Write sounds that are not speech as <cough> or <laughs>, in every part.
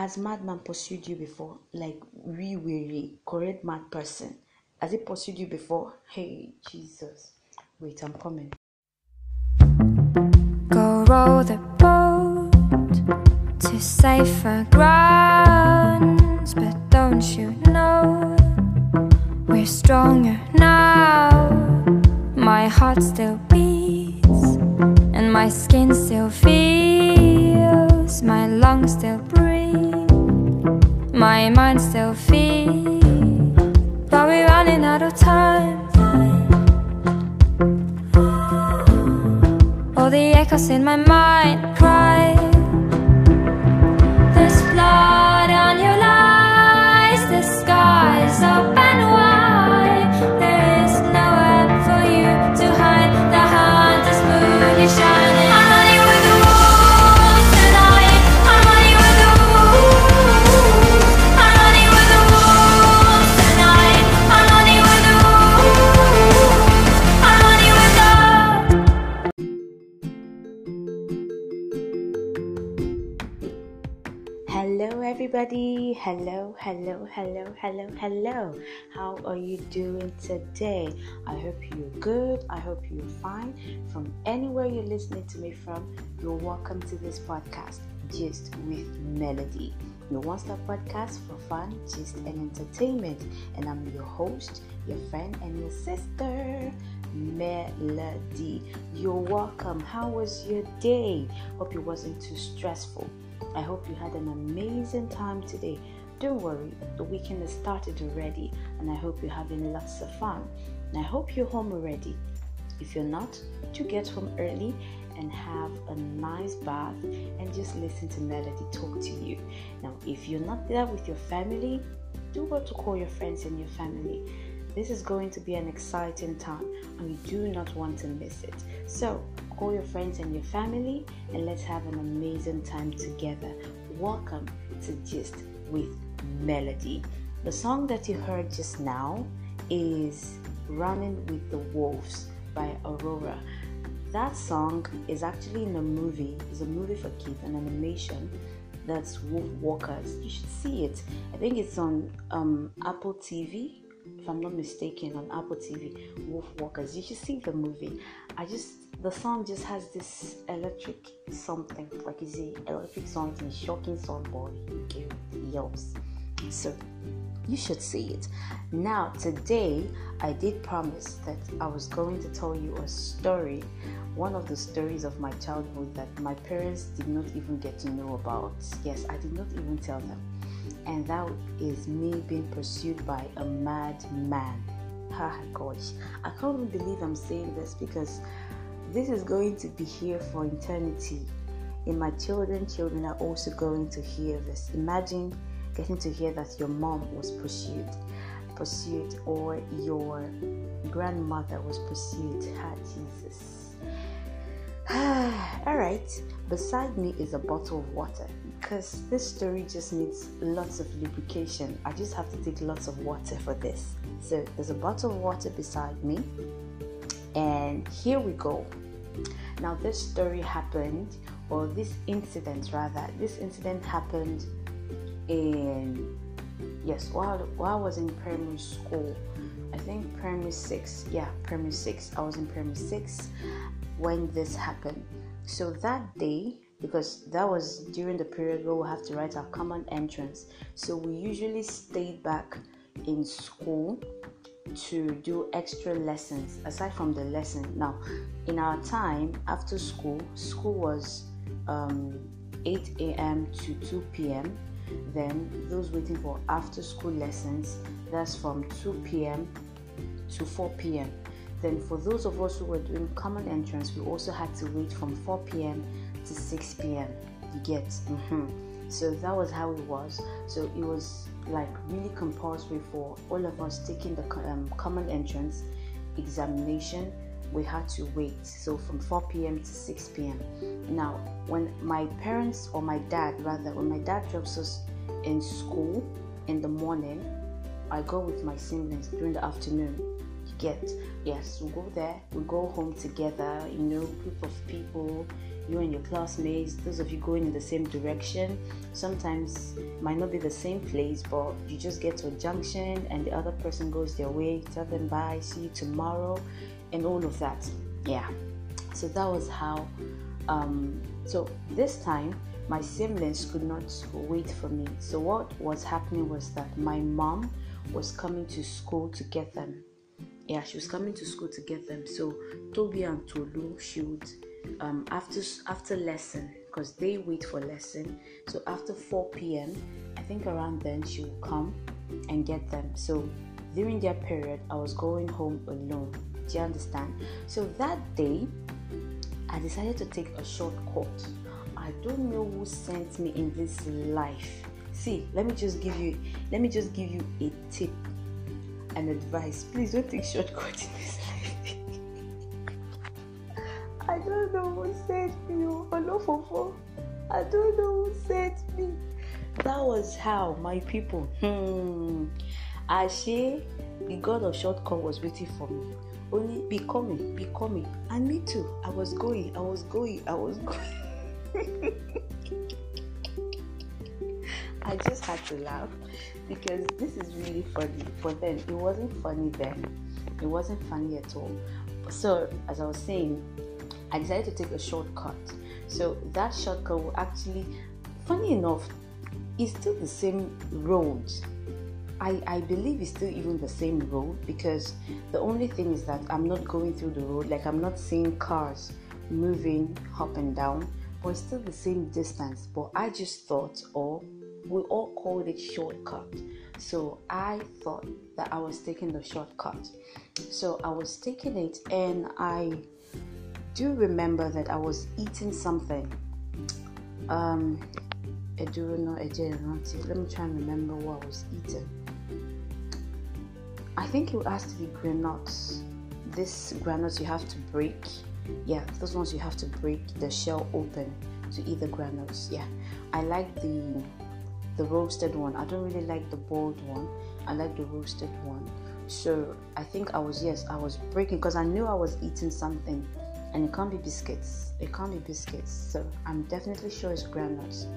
Has madman pursued you before? Like we weary, correct mad person. Has it pursued you before? Hey Jesus. Wait, I'm coming. Go row the boat to safer grounds, but don't you know we're stronger now? My heart still beats, and my skin still feels, my lungs still breathe, my mind still feels, but we're running out of time. All the echoes in my mind cry. There's blood on your lies, the Hello, hello, hello, hello, hello. How are you doing today? I hope you're good. I hope you're fine. From anywhere you're listening to me from, you're welcome to this podcast, Gist with Melody. Your one stop podcast for fun, gist, and entertainment. And I'm your host, your friend, and your sister. Melody, you're welcome. How was your day? Hope it wasn't too stressful. I hope you had an amazing time today. Don't worry, the weekend has started already, and I hope you're having lots of fun. And I hope you're home already. If you're not, do get home early and have a nice bath and just listen to Melody talk to you. Now, if you're not there with your family, do go to call your friends and your family. This is going to be an exciting time, and you do not want to miss it. So, call your friends and your family, and let's have an amazing time together. Welcome to Gist with Melody. The song that you heard just now is Running with the Wolves by Aurora. That song is actually in a movie, it's a movie for kids, an animation that's Wolf Walkers. You should see it. I think it's on um, Apple TV if I'm not mistaken, on Apple TV, Wolf Walkers. You should see the movie. I just the song just has this electric something, like is a electric something, shocking somebody. Yelps. So you should see it. Now today I did promise that I was going to tell you a story, one of the stories of my childhood that my parents did not even get to know about. Yes, I did not even tell them and that is me being pursued by a mad man. Ah, gosh, I can't even believe I'm saying this because this is going to be here for eternity. And my children, children are also going to hear this. Imagine getting to hear that your mom was pursued, pursued, or your grandmother was pursued. Ah, Jesus. <sighs> All right, beside me is a bottle of water because this story just needs lots of lubrication. I just have to take lots of water for this. So there's a bottle of water beside me, and here we go. Now, this story happened, or this incident rather, this incident happened in yes, while while I was in primary school. I think primary six, yeah, primary six. I was in primary six when this happened. So that day, because that was during the period where we have to write our common entrance. So we usually stayed back in school to do extra lessons aside from the lesson. Now, in our time after school, school was um, 8 a.m. to 2 p.m. Then those waiting for after school lessons, that's from 2 p.m. to 4 p.m. Then for those of us who were doing common entrance, we also had to wait from 4 p.m. to 6 p.m. You get? Mm-hmm. So that was how it was. So it was like really compulsory for all of us taking the um, common entrance examination. We had to wait. So from 4 p.m. to 6 p.m. Now, when my parents or my dad, rather, when my dad drops us in school in the morning, I go with my siblings during the afternoon. Get. Yes, we go there, we go home together, you know, group of people, you and your classmates, those of you going in the same direction. Sometimes might not be the same place, but you just get to a junction and the other person goes their way, tell them bye, see you tomorrow, and all of that. Yeah. So that was how um so this time my siblings could not wait for me. So what was happening was that my mom was coming to school to get them. Yeah, she was coming to school to get them. So Toby and Tolu should um, after after lesson because they wait for lesson. So after 4 p.m., I think around then she will come and get them. So during their period, I was going home alone. Do you understand? So that day, I decided to take a shortcut I don't know who sent me in this life. See, let me just give you let me just give you a tip and advice. Please don't take shortcuts in this life. I don't know who sent me. Oh, I don't know who sent me. That was how my people. Hmm. Ashe, the God of shortcut was waiting for me. Only be coming, be coming. And me too. I was going, I was going, I was going. <laughs> I just had to laugh because this is really funny. But then it wasn't funny then. It wasn't funny at all. So, as I was saying, I decided to take a shortcut. So, that shortcut will actually, funny enough, is still the same road. I, I believe it's still even the same road because the only thing is that I'm not going through the road, like, I'm not seeing cars moving up and down but it's still the same distance. But I just thought, or we all called it shortcut. So I thought that I was taking the shortcut. So I was taking it, and I do remember that I was eating something. Um. Let me try and remember what I was eating. I think it has to be groundnuts. This groundnuts you have to break yeah those ones you have to break the shell open to eat the granules yeah i like the the roasted one. I don't really like the boiled one. I like the roasted one. So i think i was yes i was breaking because i knew i was eating something and it can't be biscuits. It can't be biscuits. So i'm definitely sure it's granules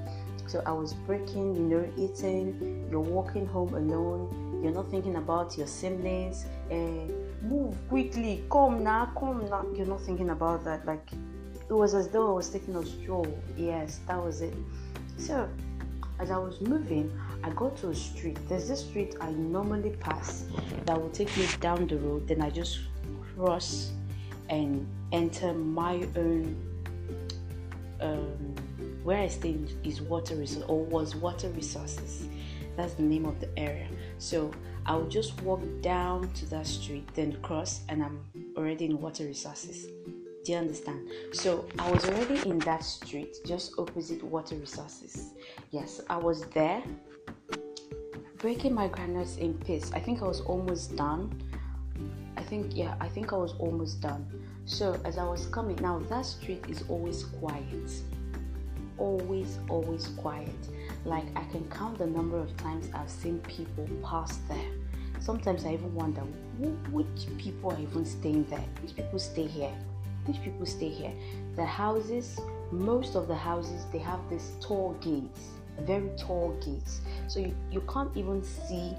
so i was breaking you know eating. You're walking home alone. You're not thinking about your siblings. Uh, move quickly, come now, come now. You're not thinking about that. Like it was as though I was taking a stroll. Yes, that was it. So as I was moving, I got to a street. There's this street I normally pass that will take me down the road. Then I just cross and enter my own um, where I stay is water resources or was water resources. That's the name of the area. So I'll just walk down to that street, then cross, and I'm already in water resources. Do you understand? So I was already in that street, just opposite water resources. Yes, I was there, breaking my granules in peace. I think I was almost done. I think, yeah, I think I was almost done. So as I was coming, now that street is always quiet. Always, always quiet. Like I can count the number of times I've seen people pass there. Sometimes I even wonder which people are even staying there. Which people stay here? Which people stay here? The houses, most of the houses, they have these tall gates, very tall gates. So you, you can't even see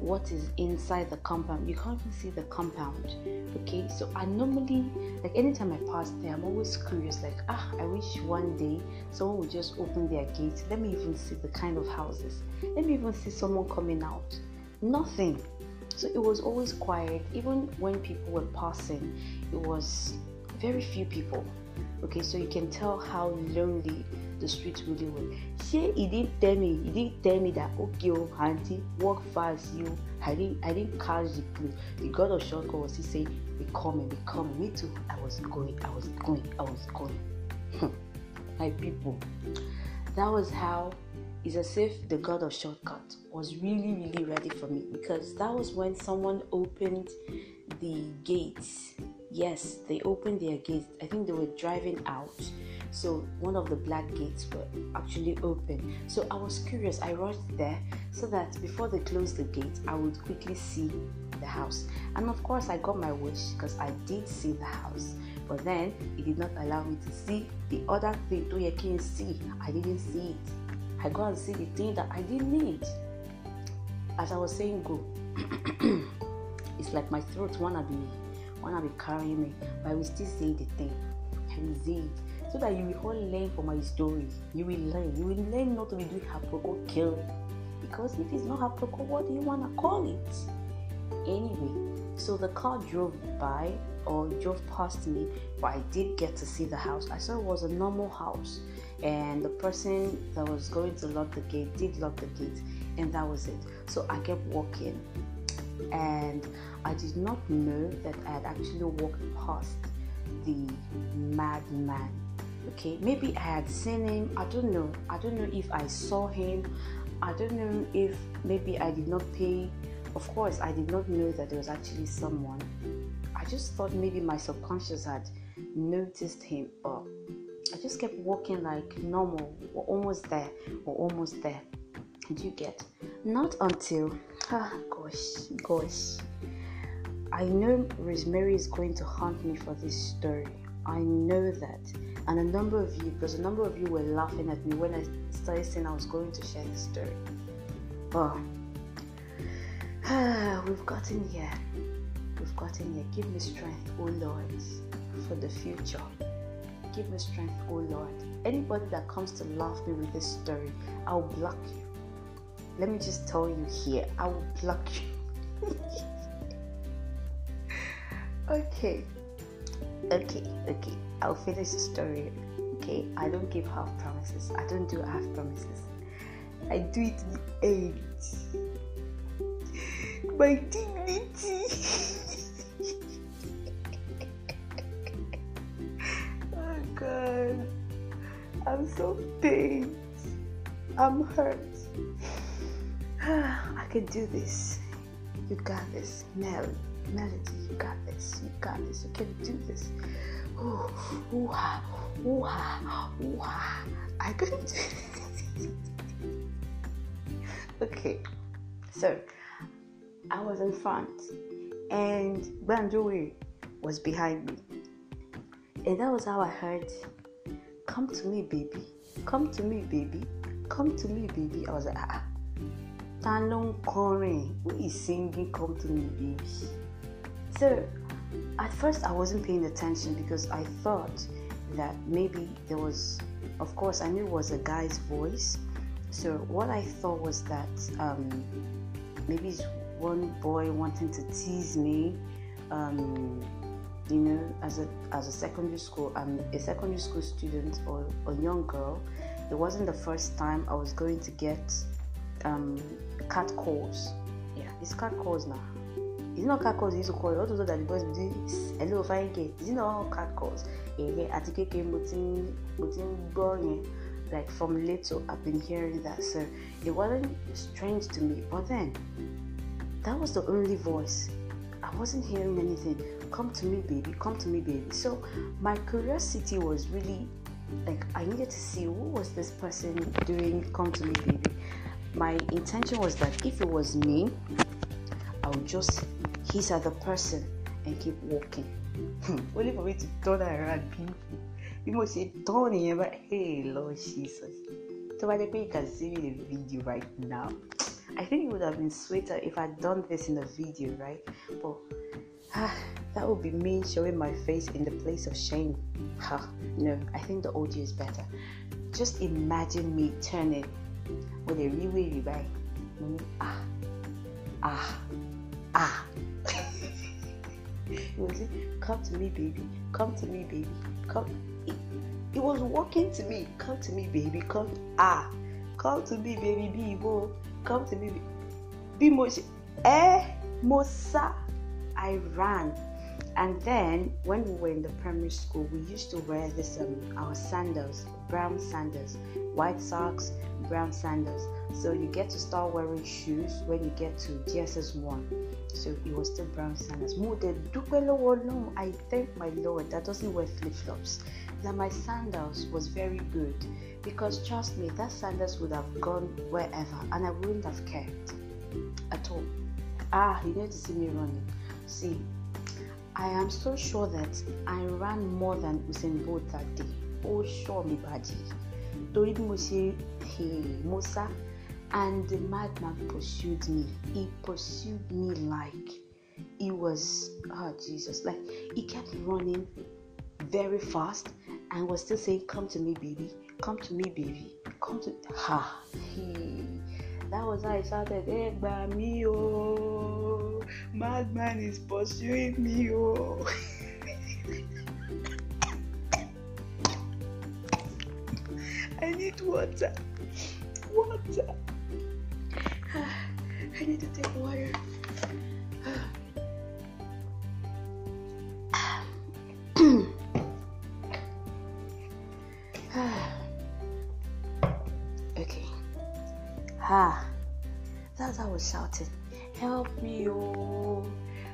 what is inside the compound. You can't even see the compound. Okay, so I normally like anytime I pass there, I'm always curious, like, ah, I wish one day someone would just open their gates. Let me even see the kind of houses. Let me even see someone coming out. Nothing. So it was always quiet. Even when people were passing, it was very few people. Okay, so you can tell how lonely the streets really were. She he didn't tell me, he didn't tell me that okay, oh, auntie, walk fast, you. I didn't, I didn't catch the clue. The God of shortcut was he saying, "Be coming, be coming." Me too. I was going, I was going, I was going. Hmm. My people, that was how. It's as if the God of shortcut was really, really ready for me because that was when someone opened the gates. Yes, they opened their gates. I think they were driving out so one of the black gates were actually open. So I was curious. I rushed there so that before they closed the gate, I would quickly see the house. And of course, I got my wish because I did see the house. But then it did not allow me to see the other thing to you can see. I didn't see it. I got and see the thing that I didn't need. As I was saying, go. <clears throat> it's like my throat wanna be wanna be carrying me, but I will still say the thing. I will say it so that you will all learn from my story. You will learn. You will learn not to be doing haproko kill. Because if it's not haproko, what do you wanna call it? Anyway, so the car drove by or drove past me, but I did get to see the house. I saw it was a normal house, and the person that was going to lock the gate did lock the gate, and that was it. So I kept walking, and I did not know that I had actually walked past the madman. Okay, maybe I had seen him. I don't know. I don't know if I saw him. I don't know if maybe I did not pay of course, I did not know that there was actually someone. I just thought maybe my subconscious had noticed him, but I just kept walking like normal. We're almost there. We're almost there. Do you get? Not until, <sighs> ah, gosh, gosh. I know Rosemary is going to haunt me for this story. I know that. And a number of you, because a number of you were laughing at me when I started saying I was going to share this story. Oh, <sighs> we've gotten here. We've gotten here. Give me strength, oh Lord, for the future. Give me strength, oh Lord. Anybody that comes to laugh me with this story, I'll block you. Let me just tell you here, I will block you. <laughs> okay. Okay, okay. I'll finish the story. Okay, I don't give half promises. I don't do half promises. I do it the end <laughs> my dignity. <laughs> oh God, I'm so pained. I'm hurt. <sighs> I can do this. You got this, Mel. Melody, you got this. You got this. You can do this. Ooh, ooh, ah, ooh, ah, ooh, ah. I can do this. <laughs> okay, so I was in front and Banjoe was behind me. And that was how I heard, Come to me, baby. Come to me, baby. Come to me, baby. I was like, ah. Talon Corin, who is singing Come to me, baby? So at first I wasn't paying attention because I thought that maybe there was, of course, I knew it was a guy's voice. So what I thought was that um, maybe it's one boy wanting to tease me. Um, you know, as a as a secondary school, I'm a secondary school student or a young girl. It wasn't the first time I was going to get um, cat calls. Yeah, it's cat calls now. It's not cat calls you used to call. Also, that the boys be doing hello fine gate. It's not all cat calls. Yeah, àti kékeré mo ti mo ń yẹn like from little I've been hearing that so it wasn't strange to me but then that was the only voice. I wasn't hearing anything. Come to me, baby. Come to me, baby. So my curiosity was really like I needed to see who was this person doing come to me, baby. My intention was that if it was me, I would just hiss at the person and keep walking. Only for me to turn around, people. You must say, turn here, but hey, Lord Jesus. So, by the way, you can see me in the video right now. I think it would have been sweeter if I'd done this in the video, right? But ah, that would be me showing my face in the place of shame. Ha, no, I think the audio is better. Just imagine me turning with a really right. Ah, ah, ah. It was saying, come to me, baby. Come to me, baby. Come. It, it was walking to me. Come to me, baby. Come. Ah, come to me, baby. Be come to me bí mo ṣe ẹ mo I ran and then when we were in the primary school we used to wear this um, our sandals brown sandals white socks brown sandals so you get to start wearing shoes when you get to JSS 1 so it was still brown sandals mo de dúpẹ́ lọ́wọ́ Ọlọ́run I thank my Lord that doesn't wear flip flops that my sandals was very good because trust me, that sandals would have gone wherever and I wouldn't have cared at all. Ah, you need to see me running. See, I am so sure that I ran more than Usain Bolt that day. Oh, sure, me body. Torí bí mo ṣe and the madman pursued me. He pursued me like he was oh Jesus, like he kept running very fast and was still saying, Come to me, baby, come to me, baby, come to ha. He that was how I shouted, Hey, me, oh, madman is pursuing me, oh. <laughs> I need water, water. I need to take water. <sighs> okay. Ah, that's how I was shouting. Help me, oh!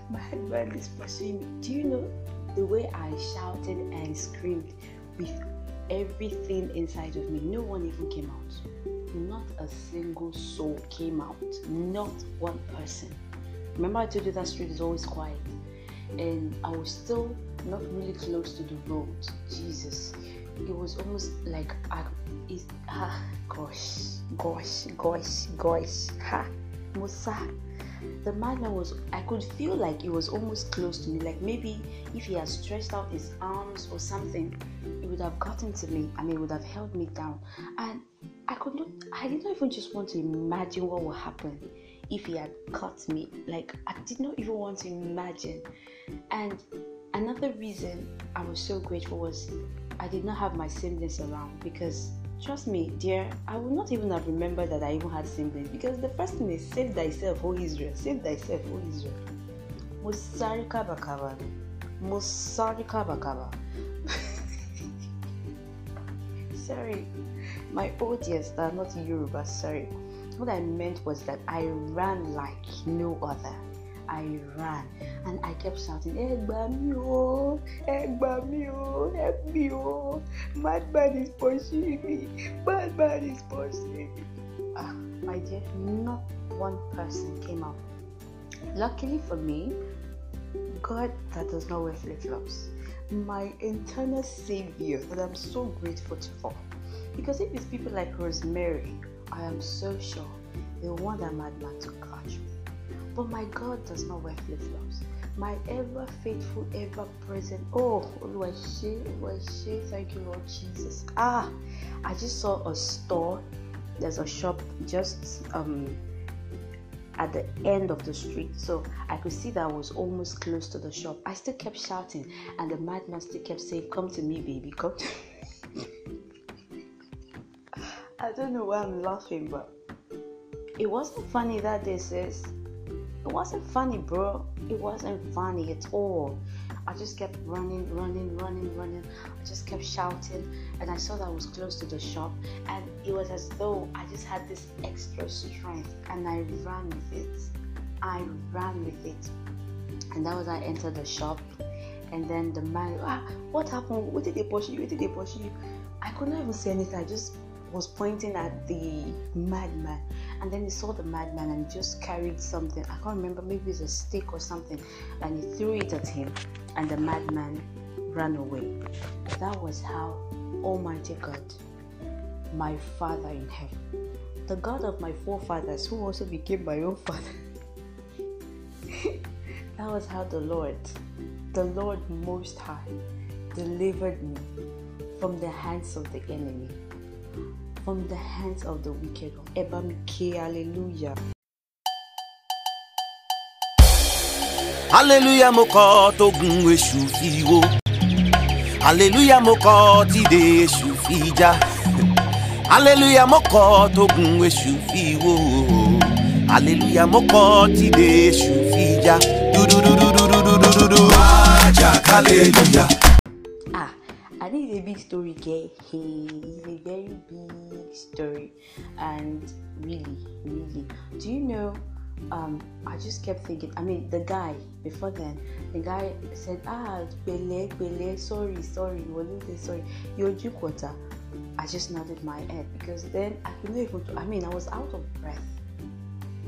My husband is pursuing me. Do you know the way I shouted and screamed with everything inside of me? No one even came out. Not a single soul came out. Not one person. Remember, I told you that street is always quiet, and I was still not really close to the road. Jesus, it was almost like I, it, ah, gosh, gosh, gosh, gosh, ha, Musa. The madman was, I could feel like he was almost close to me. Like maybe if he had stretched out his arms or something, he would have gotten to me and he would have held me down. And I could not, I did not even just want to imagine what would happen if he had cut me. Like I did not even want to imagine. And another reason I was so grateful was I did not have my siblings around because trust me, dear, I would not even have remembered that I even had siblings because the first thing is save thyself, O Israel, save thyself, O Israel. Musari kabakaba. Musari kabakaba. sorry, my audience that are not Yoruba, sorry. What I meant was that I ran like no other. I ran and I kept shouting, Egba mi o, Egba mi o, help me madman is pursuing me, madman is pursuing me. Ah, my dear, not one person came out. Luckily for me, God that does not wear flip flops, my internal savior that I'm so grateful to for. Because if it's people like Rosemary, I am so sure they want that madman to catch me. But my God does not wear flip flops. My ever faithful, ever present. Oh, Oluwaseyi, Oluwaseyi, thank you, Lord Jesus. Ah, I just saw a store. There's a shop just um at the end of the street, so I could see that I was almost close to the shop. I still kept shouting, and the madman still kept saying, "Come to me, baby, come." To I don't know why I'm laughing, but it wasn't funny that day, sis. It wasn't funny, bro. It wasn't funny at all. I just kept running, running, running, running. I just kept shouting, and I saw that I was close to the shop, and it was as though I just had this extra strength, and I ran with it. I ran with it, and that was I entered the shop, and then the man, ah, what happened? What did they push you? What did they push you? I could not even say anything. I just was pointing at the madman and then he saw the madman and just carried something. I can't remember maybe it's a stick or something and he threw it at him and the madman ran away. That was how almighty god my father in heaven the god of my forefathers who also became my own father. <laughs> That was how the lord the lord most high delivered me from the hands of the enemy from the hands of the wicked one. Ebamike, hallelujah. hallelujah mo kọ́ tógun èṣù fi wó hallelujah mo kọ́ tíde èṣù fi já hallelujah mo kọ́ tógun èṣù fi wó hallelujah mo kọ́ tíde èṣù fi já dúdúdúdúdúdúdúdú. Ah, big story, gay. Hey, it's a very big story, and really, really. Do you know? Um, I just kept thinking. I mean, the guy before then, the guy said, "Ah, bele, bele, sorry, sorry, wasn't say sorry, you're quarter." I just nodded my head because then I could not even. I mean, I was out of breath.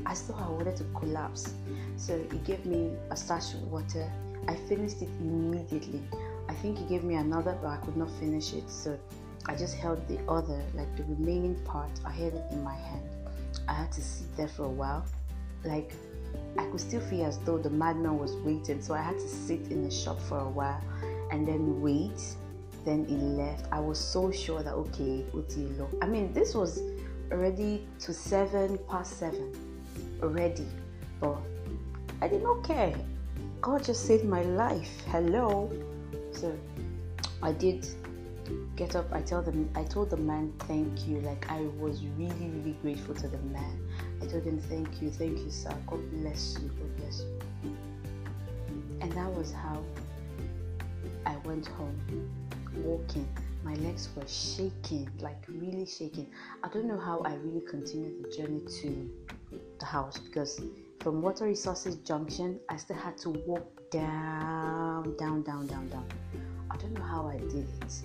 I thought I wanted to collapse. So he gave me a sachet of water. I finished it immediately. I think he gave me another, but I could not finish it. So I just held the other, like the remaining part, I held it in my hand. I had to sit there for a while. Like I could still feel as though the madman was waiting, so I had to sit in the shop for a while and then wait. Then he left. I was so sure that okay, Utilo. I mean, this was already to seven past seven already, but I did not care. God just saved my life. Hello. So I did get up. I tell them. I told the man thank you. Like I was really, really grateful to the man. I told him thank you, thank you, sir. God bless you. God bless you. And that was how I went home walking. My legs were shaking, like really shaking. I don't know how I really continued the journey to the house because from Water Resources Junction, I still had to walk down, down, down, down, down. I don't know how I did it.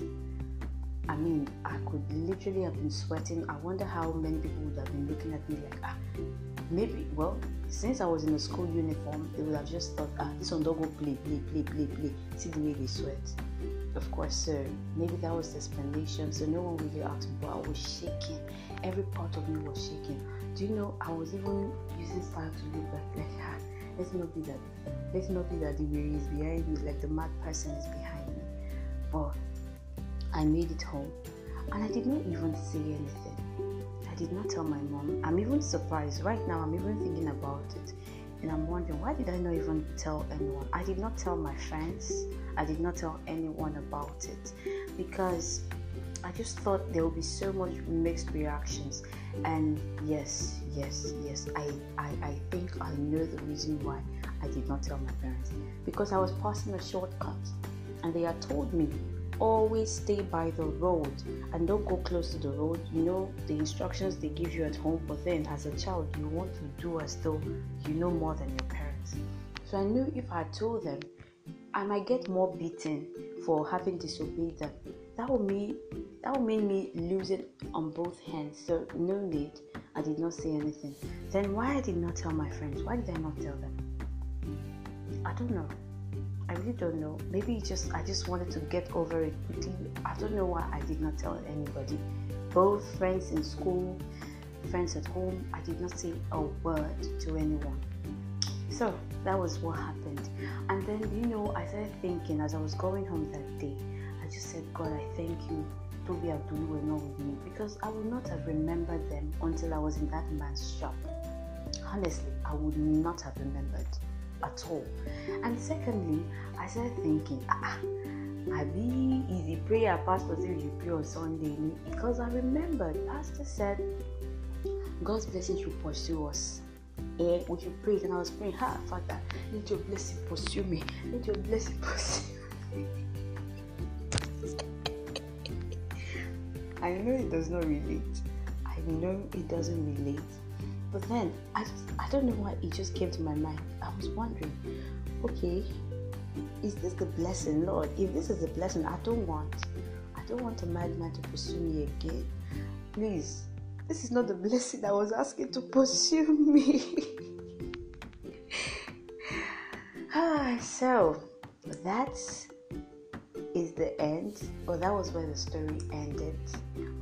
I mean, I could literally have been sweating. I wonder how many people would have been looking at me like, ah, maybe, well, since I was in a school uniform, they would have just thought, ah, this one don't go play, play, play, play, play. See the way they sweat. Of course, so maybe that was the explanation. So no one really asked but I was shaking. Every part of me was shaking. Do you know, I was even using style to look back, like, ah, let's not be that, let's not be that the way is behind me, like the mad person is behind me. But I made it home and I did not even say anything. I did not tell my mom. I'm even surprised. Right now, I'm even thinking about it and I'm wondering why did I not even tell anyone? I did not tell my friends. I did not tell anyone about it because I just thought there would be so much mixed reactions. And yes, yes, yes, I, I, I think I know the reason why I did not tell my parents because I was passing a shortcut and they had told me always stay by the road and don't go close to the road. You know the instructions they give you at home, but then as a child, you want to do as though you know more than your parents. So I knew if I told them, I might get more beaten for having disobeyed them. That would mean that would mean me lose it on both hands. So no need. I did not say anything. Then why I did not tell my friends? Why did I not tell them? I don't know. I really don't know. Maybe just I just wanted to get over it quickly. I don't know why I did not tell anybody. Both friends in school, friends at home, I did not say a word to anyone. So that was what happened. And then you know, I started thinking as I was going home that day, I just said, God, I thank you. Toby Abdul were not with me because I would not have remembered them until I was in that man's shop. Honestly, I would not have remembered at all. And secondly, I started thinking, ah, I be easy prayer pastor say you pray on Sunday because I remembered pastor said God's blessings will pursue us. Eh, we should pray and I was praying, ha Father, let your blessing pursue me. Let your blessing <laughs> pursue me. I know it does not relate. I know it doesn't relate. But then I just I don't know why it just came to my mind. I was wondering, okay, is this the blessing, Lord? If this is the blessing, I don't want I don't want a madman to pursue me again. Please, this is not the <laughs> blessing I was asking to pursue me. <laughs> ah, so that's is the end, or that was where the story ended.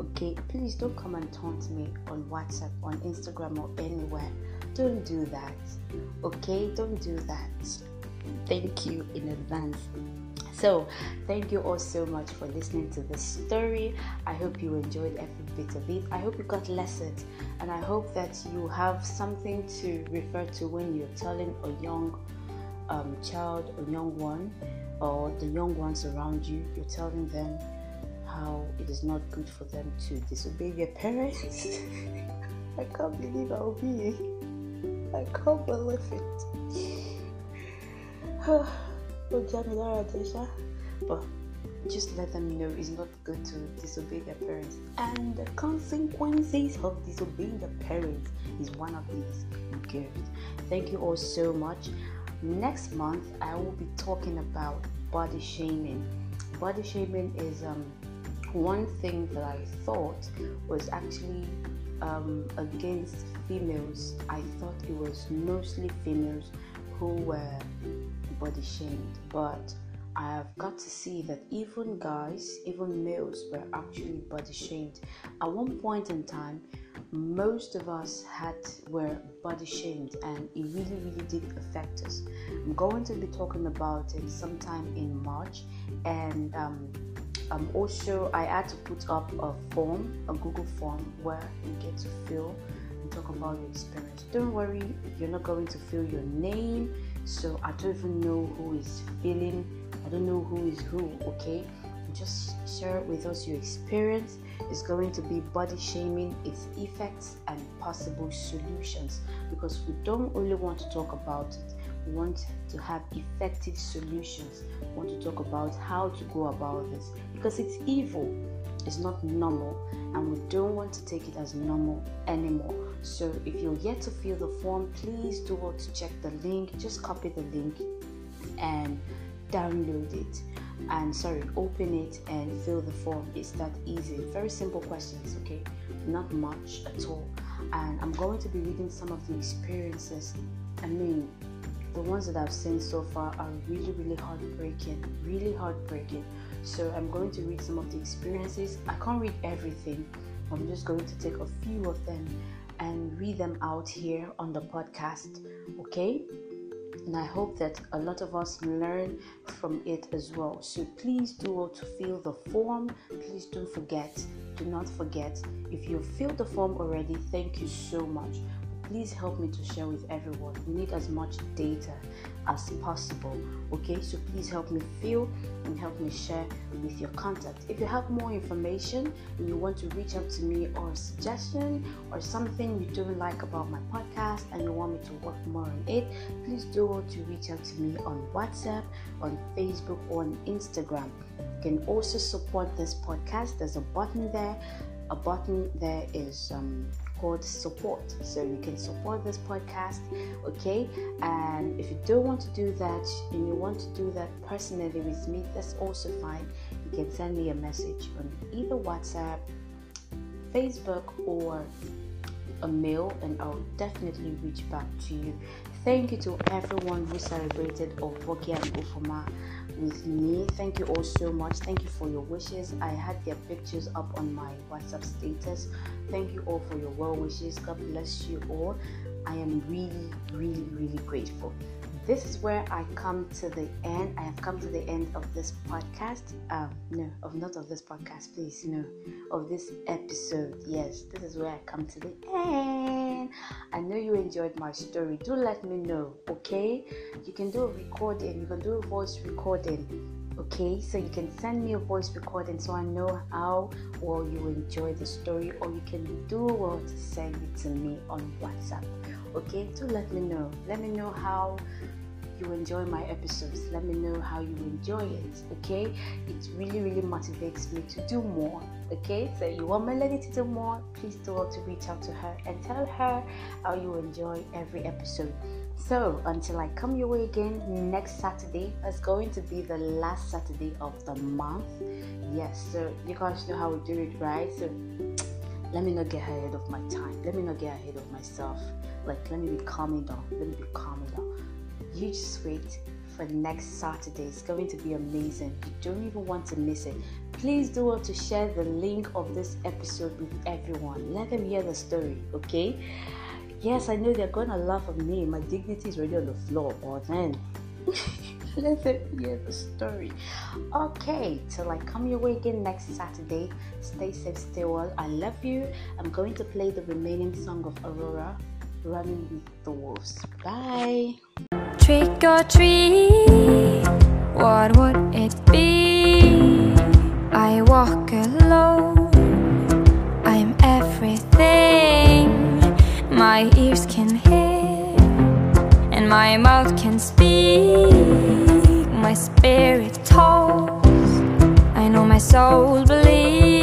Okay, please don't come and taunt me on WhatsApp, on Instagram, or anywhere. Don't do that. Okay, don't do that. Thank you in advance. So, thank you all so much for listening to this story. I hope you enjoyed every bit of it. I hope you got lessons, and I hope that you have something to refer to when you're telling a young um, child, a young one, or the young ones around you, you're telling them how it is not good for them to disobey their parents. <laughs> I can't believe I'll be. I can't believe it. <sighs> oh. But just let them know it's not good to disobey their parents. And the consequences of disobeying the parents is one of these gifts. Thank you all so much. Next month, I will be talking about body shaming. Body shaming is um, one thing that I thought was actually um, against females, I thought it was mostly females who were body shamed, but I have got to see that even guys, even males, were actually body shamed. At one point in time, most of us had were body shamed, and it really, really did affect us. I'm going to be talking about it sometime in March, and um, um, also I had to put up a form, a Google form, where you get to fill and talk about your experience. Don't worry, you're not going to fill your name, so I don't even know who is filling. I don't know who is who. Okay, just share with us your experience. It's going to be body shaming, its effects, and possible solutions because we don't only want to talk about it we want to have effective solutions. We want to talk about how to go about this because it's evil, it's not normal, and we don't want to take it as normal anymore. So, if you're yet to fill the form, please do want to check the link. Just copy the link and download it. And sorry, open it and fill the form. It's that easy. Very simple questions, okay? Not much at all. And I'm going to be reading some of the experiences. I mean, the ones that I've seen so far are really, really heartbreaking, really heartbreaking. So I'm going to read some of the experiences. I can't read everything. I'm just going to take a few of them and read them out here on the podcast. Okay? And I hope that a lot of us learn from it as well. So please do all to fill the form. Please don't forget. Do not forget. If you've filled the form already, thank you so much please help me to share with everyone. We need as much data as possible. Okay, so please help me feel and help me share with your contact. If you have more information and you want to reach out to me or a suggestion or something you don't like about my podcast and you want me to work more on it, please do to reach out to me on WhatsApp, on Facebook, or on Instagram. You can also support this podcast. There's a button there. A button there is um, called support. So you can support this podcast, okay? And if you don't want to do that and you want to do that personally with me, that's also fine. You can send me a message on either WhatsApp, Facebook, or a mail, and I'll definitely reach back to you. Thank you to everyone who celebrated Ovokia and Ufoma with me. Thank you all so much. Thank you for your wishes. I had their pictures up on my WhatsApp status. Thank you all for your well wishes. God bless you all. I am really, really, really grateful. This is where I come to the end. I have come to the end of this podcast. Um, no, of not of this podcast, please. No, of this episode. Yes, this is where I come to the end. I know you enjoyed my story. Do let me know, okay? You can do a recording. You can do a voice recording okay so you can send me a voice recording so i know how well you enjoy the story or you can do well to send it to me on whatsapp okay do let me know let me know how you enjoy my episodes let me know how you enjoy it okay it really really motivates me to do more okay so you want melody to do more please do to reach out to her and tell her how you enjoy every episode so until I come your way again next Saturday, it's going to be the last Saturday of the month. Yes, so you guys know how we do it, right? So let me not get ahead of my time. Let me not get ahead of myself. Like let me be calming down. Let me be calming down. You just wait for next Saturday. It's going to be amazing. You don't even want to miss it. Please do want to share the link of this episode with everyone. Let them hear the story, okay? Yes, I know they're gonna laugh at me. My dignity is already on the floor, but then <laughs> let them hear the story. Okay, till I come your way again next Saturday. Stay safe, stay well. I love you. I'm going to play the remaining song of Aurora, Running with the Wolves. Bye. Trick or treat, what would it be? I walk alone, I'm everything my ears can hear, and my mouth can speak. My spirit talks, I know my soul believes,